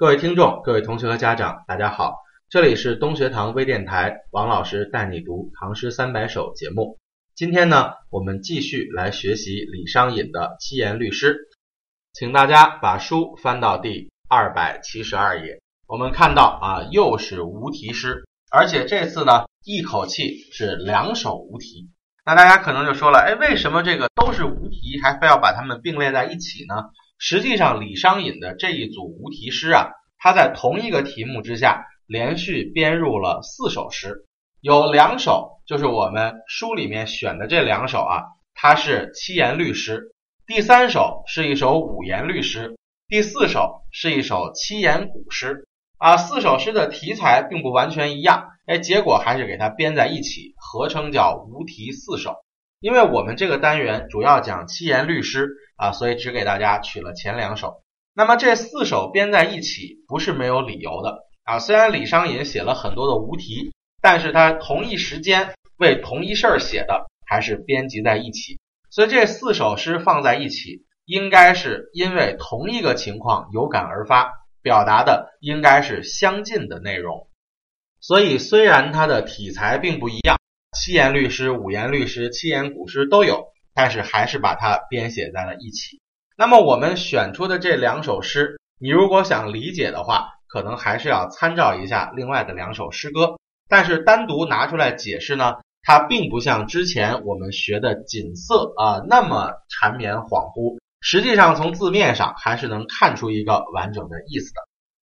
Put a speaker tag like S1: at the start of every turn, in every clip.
S1: 各位听众、各位同学和家长，大家好，这里是东学堂微电台，王老师带你读唐诗三百首节目。今天呢，我们继续来学习李商隐的七言律诗，请大家把书翻到第二百七十二页。我们看到啊，又是无题诗，而且这次呢，一口气是两首无题。那大家可能就说了，哎，为什么这个都是无题，还非要把它们并列在一起呢？实际上，李商隐的这一组无题诗啊，他在同一个题目之下连续编入了四首诗，有两首就是我们书里面选的这两首啊，它是七言律诗；第三首是一首五言律诗；第四首是一首七言古诗啊。四首诗的题材并不完全一样，哎，结果还是给它编在一起，合称叫无题四首。因为我们这个单元主要讲七言律诗啊，所以只给大家取了前两首。那么这四首编在一起不是没有理由的啊。虽然李商隐写了很多的无题，但是他同一时间为同一事儿写的，还是编辑在一起。所以这四首诗放在一起，应该是因为同一个情况有感而发，表达的应该是相近的内容。所以虽然它的题材并不一样。七言律诗、五言律诗、七言古诗都有，但是还是把它编写在了一起。那么我们选出的这两首诗，你如果想理解的话，可能还是要参照一下另外的两首诗歌。但是单独拿出来解释呢，它并不像之前我们学的锦瑟啊那么缠绵恍惚。实际上从字面上还是能看出一个完整的意思的。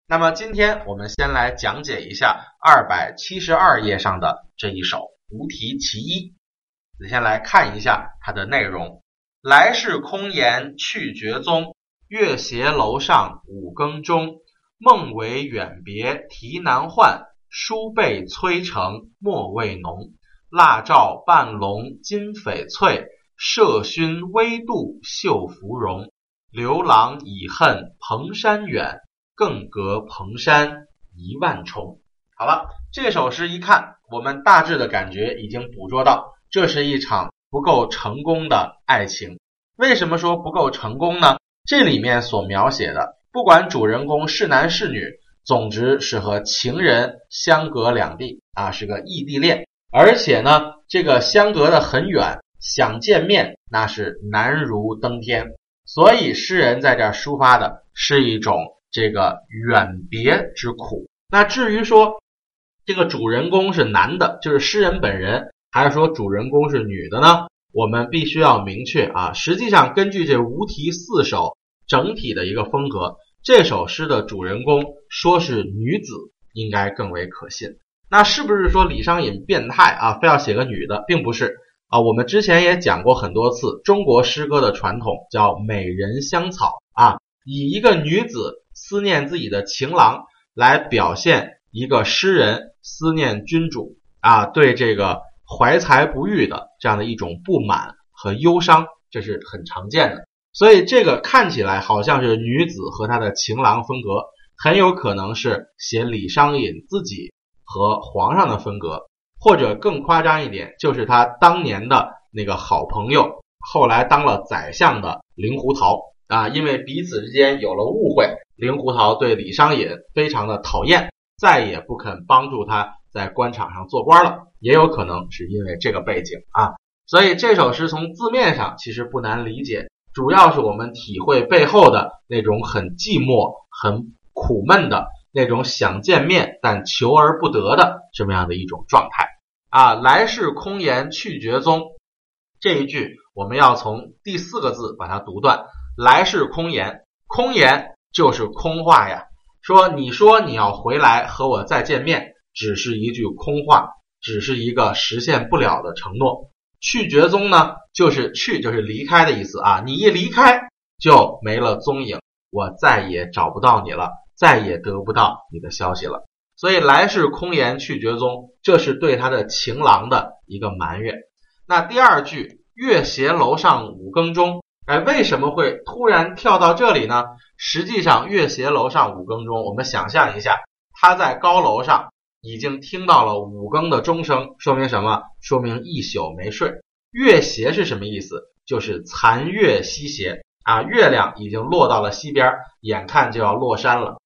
S1: 那么今天我们先来讲解一下二百七十二页上的这一首。无题其一，你先来看一下它的内容。来世空言去绝踪，月斜楼上五更钟。梦为远别啼难唤，书被催成墨未浓。蜡照半笼金翡翠，麝熏微度绣芙蓉。刘郎已恨蓬山远，更隔蓬山一万重。好了，这首诗一看。我们大致的感觉已经捕捉到，这是一场不够成功的爱情。为什么说不够成功呢？这里面所描写的，不管主人公是男是女，总之是和情人相隔两地啊，是个异地恋，而且呢，这个相隔的很远，想见面那是难如登天。所以诗人在这儿抒发的是一种这个远别之苦。那至于说，这个主人公是男的，就是诗人本人，还是说主人公是女的呢？我们必须要明确啊。实际上，根据这无题四首整体的一个风格，这首诗的主人公说是女子，应该更为可信。那是不是说李商隐变态啊，非要写个女的，并不是啊。我们之前也讲过很多次，中国诗歌的传统叫美人香草啊，以一个女子思念自己的情郎来表现。一个诗人思念君主啊，对这个怀才不遇的这样的一种不满和忧伤，这是很常见的。所以这个看起来好像是女子和她的情郎分隔，很有可能是写李商隐自己和皇上的分隔，或者更夸张一点，就是他当年的那个好朋友，后来当了宰相的令狐桃啊，因为彼此之间有了误会，令狐桃对李商隐非常的讨厌。再也不肯帮助他在官场上做官了，也有可能是因为这个背景啊。所以这首诗从字面上其实不难理解，主要是我们体会背后的那种很寂寞、很苦闷的那种想见面但求而不得的这么样的一种状态啊。来世空言去绝踪这一句，我们要从第四个字把它读断。来世空言，空言就是空话呀。说，你说你要回来和我再见面，只是一句空话，只是一个实现不了的承诺。去绝踪呢，就是去就是离开的意思啊。你一离开就没了踪影，我再也找不到你了，再也得不到你的消息了。所以来世空言去绝踪，这是对他的情郎的一个埋怨。那第二句，月斜楼上五更钟。哎，为什么会突然跳到这里呢？实际上，月斜楼上五更钟，我们想象一下，他在高楼上已经听到了五更的钟声，说明什么？说明一宿没睡。月斜是什么意思？就是残月西斜啊，月亮已经落到了西边，眼看就要落山了。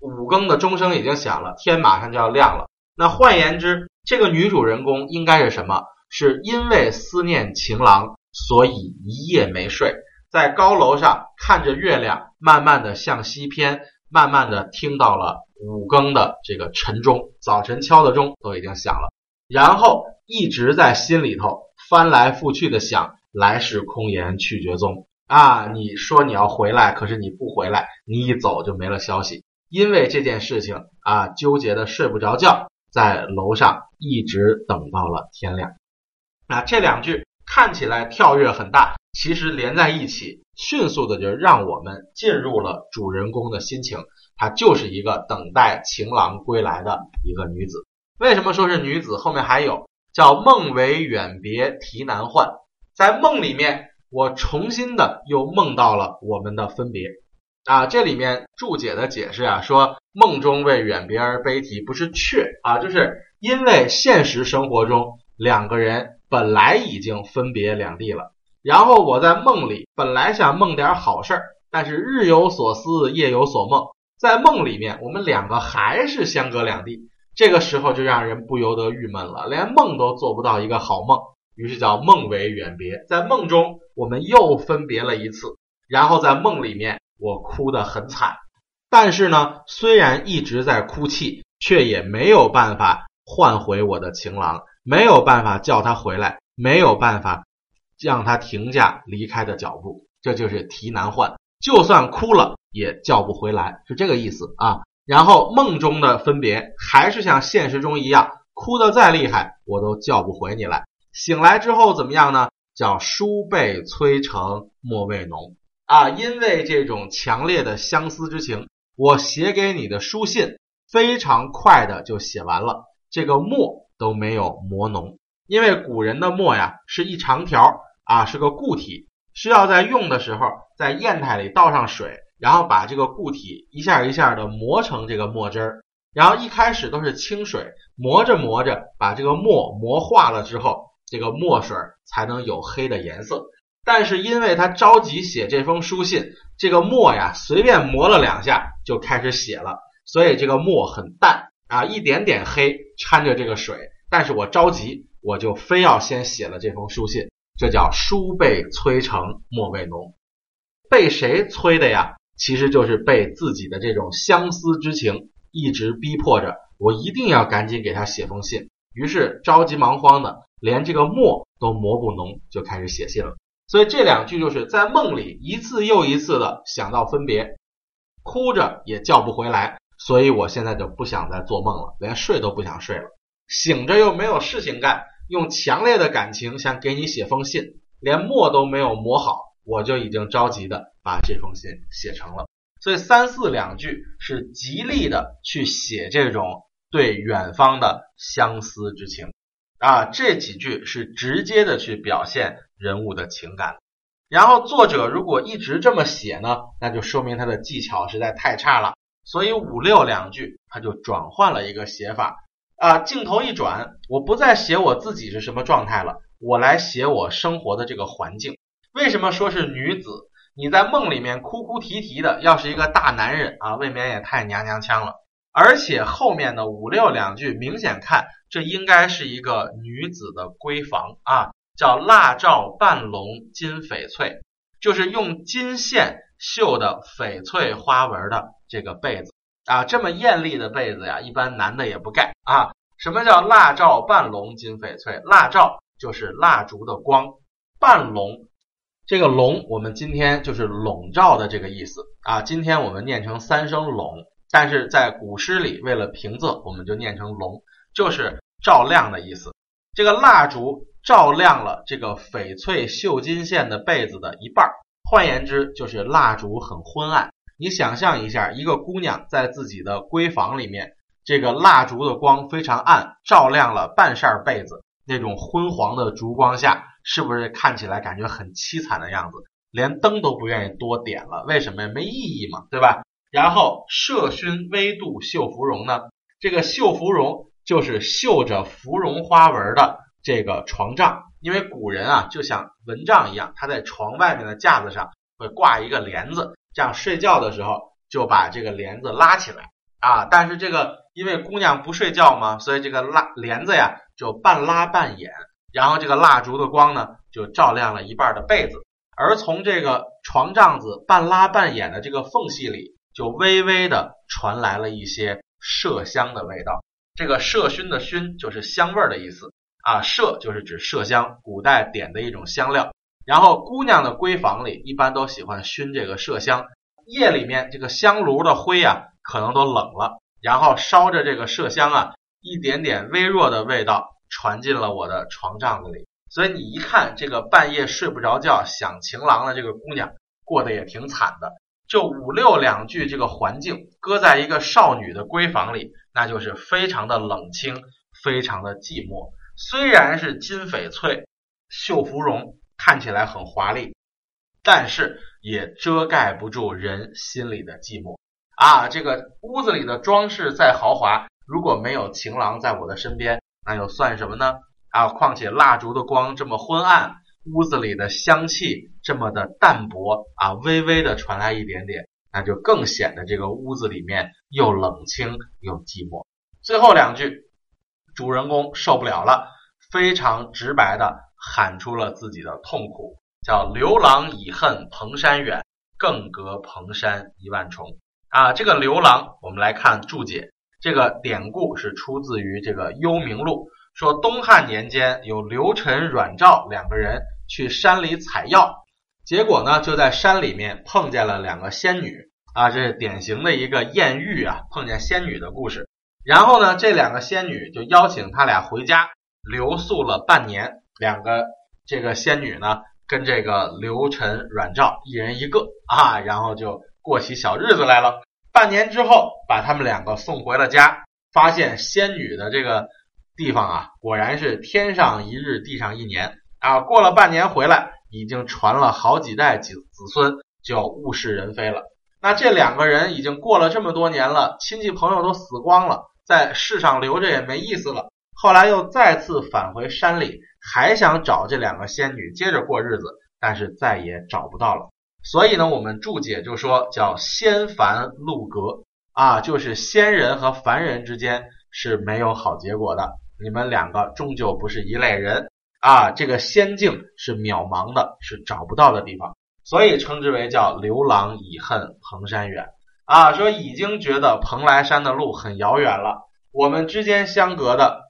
S1: 五更的钟声已经响了，天马上就要亮了。那换言之，这个女主人公应该是什么？是因为思念情郎，所以一夜没睡，在高楼上看着月亮，慢慢的向西偏，慢慢的听到了五更的这个晨钟，早晨敲的钟都已经响了，然后一直在心里头翻来覆去的想，来世空言去绝踪啊！你说你要回来，可是你不回来，你一走就没了消息，因为这件事情啊，纠结的睡不着觉，在楼上一直等到了天亮。那这两句看起来跳跃很大，其实连在一起，迅速的就让我们进入了主人公的心情。她就是一个等待情郎归来的一个女子。为什么说是女子？后面还有叫梦为远别啼难唤，在梦里面，我重新的又梦到了我们的分别。啊，这里面注解的解释啊，说梦中为远别而悲啼，不是却啊，就是因为现实生活中两个人。本来已经分别两地了，然后我在梦里本来想梦点好事儿，但是日有所思，夜有所梦，在梦里面我们两个还是相隔两地，这个时候就让人不由得郁闷了，连梦都做不到一个好梦，于是叫梦为远别。在梦中我们又分别了一次，然后在梦里面我哭得很惨，但是呢，虽然一直在哭泣，却也没有办法换回我的情郎。没有办法叫他回来，没有办法让他停下离开的脚步，这就是啼难唤。就算哭了也叫不回来，是这个意思啊。然后梦中的分别还是像现实中一样，哭得再厉害我都叫不回你来。醒来之后怎么样呢？叫书被催成墨未浓啊，因为这种强烈的相思之情，我写给你的书信非常快的就写完了，这个墨。都没有磨浓，因为古人的墨呀是一长条啊，是个固体，需要在用的时候在砚台里倒上水，然后把这个固体一下一下的磨成这个墨汁儿，然后一开始都是清水，磨着磨着把这个墨磨化了之后，这个墨水才能有黑的颜色。但是因为他着急写这封书信，这个墨呀随便磨了两下就开始写了，所以这个墨很淡。啊，一点点黑掺着这个水，但是我着急，我就非要先写了这封书信，这叫书被催成墨未浓，被谁催的呀？其实就是被自己的这种相思之情一直逼迫着，我一定要赶紧给他写封信，于是着急忙慌的，连这个墨都磨不浓，就开始写信了。所以这两句就是在梦里一次又一次的想到分别，哭着也叫不回来。所以我现在就不想再做梦了，连睡都不想睡了。醒着又没有事情干，用强烈的感情想给你写封信，连墨都没有磨好，我就已经着急的把这封信写成了。所以三四两句是极力的去写这种对远方的相思之情啊，这几句是直接的去表现人物的情感。然后作者如果一直这么写呢，那就说明他的技巧实在太差了。所以五六两句，他就转换了一个写法啊，镜头一转，我不再写我自己是什么状态了，我来写我生活的这个环境。为什么说是女子？你在梦里面哭哭啼啼的，要是一个大男人啊，未免也太娘娘腔了。而且后面的五六两句，明显看这应该是一个女子的闺房啊，叫蜡照半笼金翡翠，就是用金线。绣的翡翠花纹的这个被子啊，这么艳丽的被子呀，一般男的也不盖啊。什么叫蜡罩半笼金翡翠？蜡罩就是蜡烛的光，半笼这个笼，我们今天就是笼罩的这个意思啊。今天我们念成三声笼，但是在古诗里为了平仄，我们就念成笼，就是照亮的意思。这个蜡烛照亮了这个翡翠绣金线的被子的一半儿。换言之，就是蜡烛很昏暗。你想象一下，一个姑娘在自己的闺房里面，这个蜡烛的光非常暗，照亮了半扇被子，那种昏黄的烛光下，是不是看起来感觉很凄惨的样子？连灯都不愿意多点了，为什么呀？没意义嘛，对吧？然后麝熏微度绣芙蓉呢？这个绣芙蓉就是绣着芙蓉花纹的这个床帐。因为古人啊，就像蚊帐一样，他在床外面的架子上会挂一个帘子，这样睡觉的时候就把这个帘子拉起来啊。但是这个因为姑娘不睡觉嘛，所以这个拉帘子呀就半拉半掩，然后这个蜡烛的光呢就照亮了一半的被子，而从这个床帐子半拉半掩的这个缝隙里，就微微的传来了一些麝香的味道。这个麝熏的熏就是香味儿的意思啊，麝就是指麝香，古代点的一种香料。然后姑娘的闺房里一般都喜欢熏这个麝香，夜里面这个香炉的灰啊可能都冷了，然后烧着这个麝香啊，一点点微弱的味道传进了我的床帐子里。所以你一看这个半夜睡不着觉想情郎的这个姑娘，过得也挺惨的。就五六两句这个环境，搁在一个少女的闺房里，那就是非常的冷清，非常的寂寞。虽然是金翡翠、绣芙蓉，看起来很华丽，但是也遮盖不住人心里的寂寞啊！这个屋子里的装饰再豪华，如果没有情郎在我的身边，那又算什么呢？啊，况且蜡烛的光这么昏暗。屋子里的香气这么的淡薄啊，微微的传来一点点，那就更显得这个屋子里面又冷清又寂寞。最后两句，主人公受不了了，非常直白的喊出了自己的痛苦，叫“刘郎已恨蓬山远，更隔蓬山一万重”。啊，这个刘郎，我们来看注解，这个典故是出自于这个《幽冥录》。说东汉年间有刘晨、阮肇两个人去山里采药，结果呢就在山里面碰见了两个仙女啊，这是典型的一个艳遇啊，碰见仙女的故事。然后呢，这两个仙女就邀请他俩回家留宿了半年。两个这个仙女呢，跟这个刘晨、阮肇一人一个啊，然后就过起小日子来了。半年之后，把他们两个送回了家，发现仙女的这个。地方啊，果然是天上一日，地上一年啊！过了半年回来，已经传了好几代子子孙，就物是人非了。那这两个人已经过了这么多年了，亲戚朋友都死光了，在世上留着也没意思了。后来又再次返回山里，还想找这两个仙女接着过日子，但是再也找不到了。所以呢，我们注解就说叫仙凡路隔啊，就是仙人和凡人之间是没有好结果的。你们两个终究不是一类人啊！这个仙境是渺茫的，是找不到的地方，所以称之为叫刘郎已恨蓬山远啊。说已经觉得蓬莱山的路很遥远了，我们之间相隔的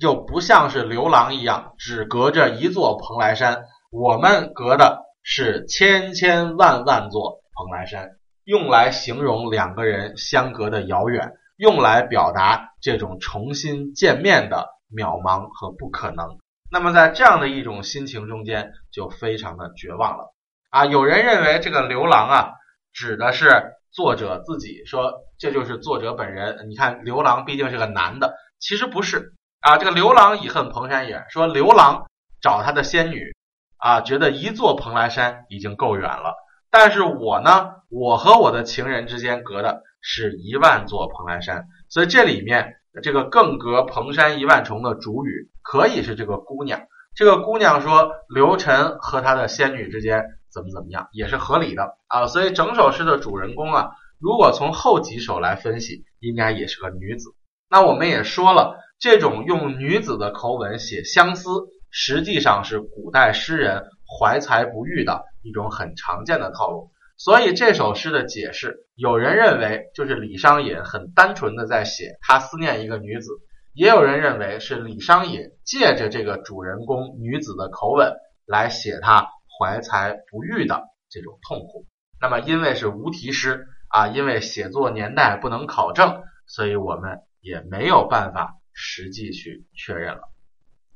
S1: 就不像是刘郎一样，只隔着一座蓬莱山，我们隔的是千千万万座蓬莱山，用来形容两个人相隔的遥远。用来表达这种重新见面的渺茫和不可能。那么在这样的一种心情中间，就非常的绝望了啊！有人认为这个刘郎啊，指的是作者自己，说这就是作者本人。你看刘郎毕竟是个男的，其实不是啊。这个刘郎已恨蓬山远，说刘郎找他的仙女啊，觉得一座蓬莱山已经够远了，但是我呢，我和我的情人之间隔的。是一万座蓬莱山，所以这里面这个更隔蓬山一万重的主语可以是这个姑娘。这个姑娘说刘晨和他的仙女之间怎么怎么样，也是合理的啊。所以整首诗的主人公啊，如果从后几首来分析，应该也是个女子。那我们也说了，这种用女子的口吻写相思，实际上是古代诗人怀才不遇的一种很常见的套路。所以这首诗的解释，有人认为就是李商隐很单纯的在写他思念一个女子，也有人认为是李商隐借着这个主人公女子的口吻来写他怀才不遇的这种痛苦。那么因为是无题诗啊，因为写作年代不能考证，所以我们也没有办法实际去确认了。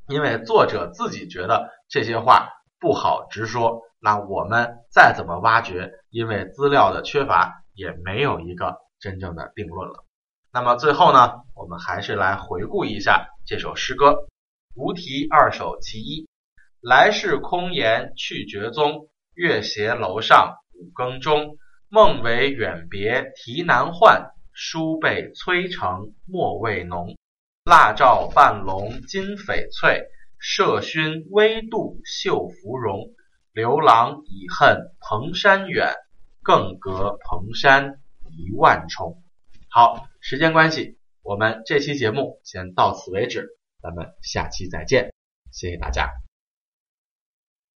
S1: 因为作者自己觉得这些话不好直说。那我们再怎么挖掘，因为资料的缺乏，也没有一个真正的定论了。那么最后呢，我们还是来回顾一下这首诗歌《无题二首其一》：来世空言去绝踪，月斜楼上五更钟。梦为远别啼难唤，书被催成墨未浓。蜡照半笼金翡翠，麝熏微度绣芙蓉。刘郎已恨蓬山远，更隔蓬山一万重。好，时间关系，我们这期节目先到此为止，咱们下期再见，谢谢大家。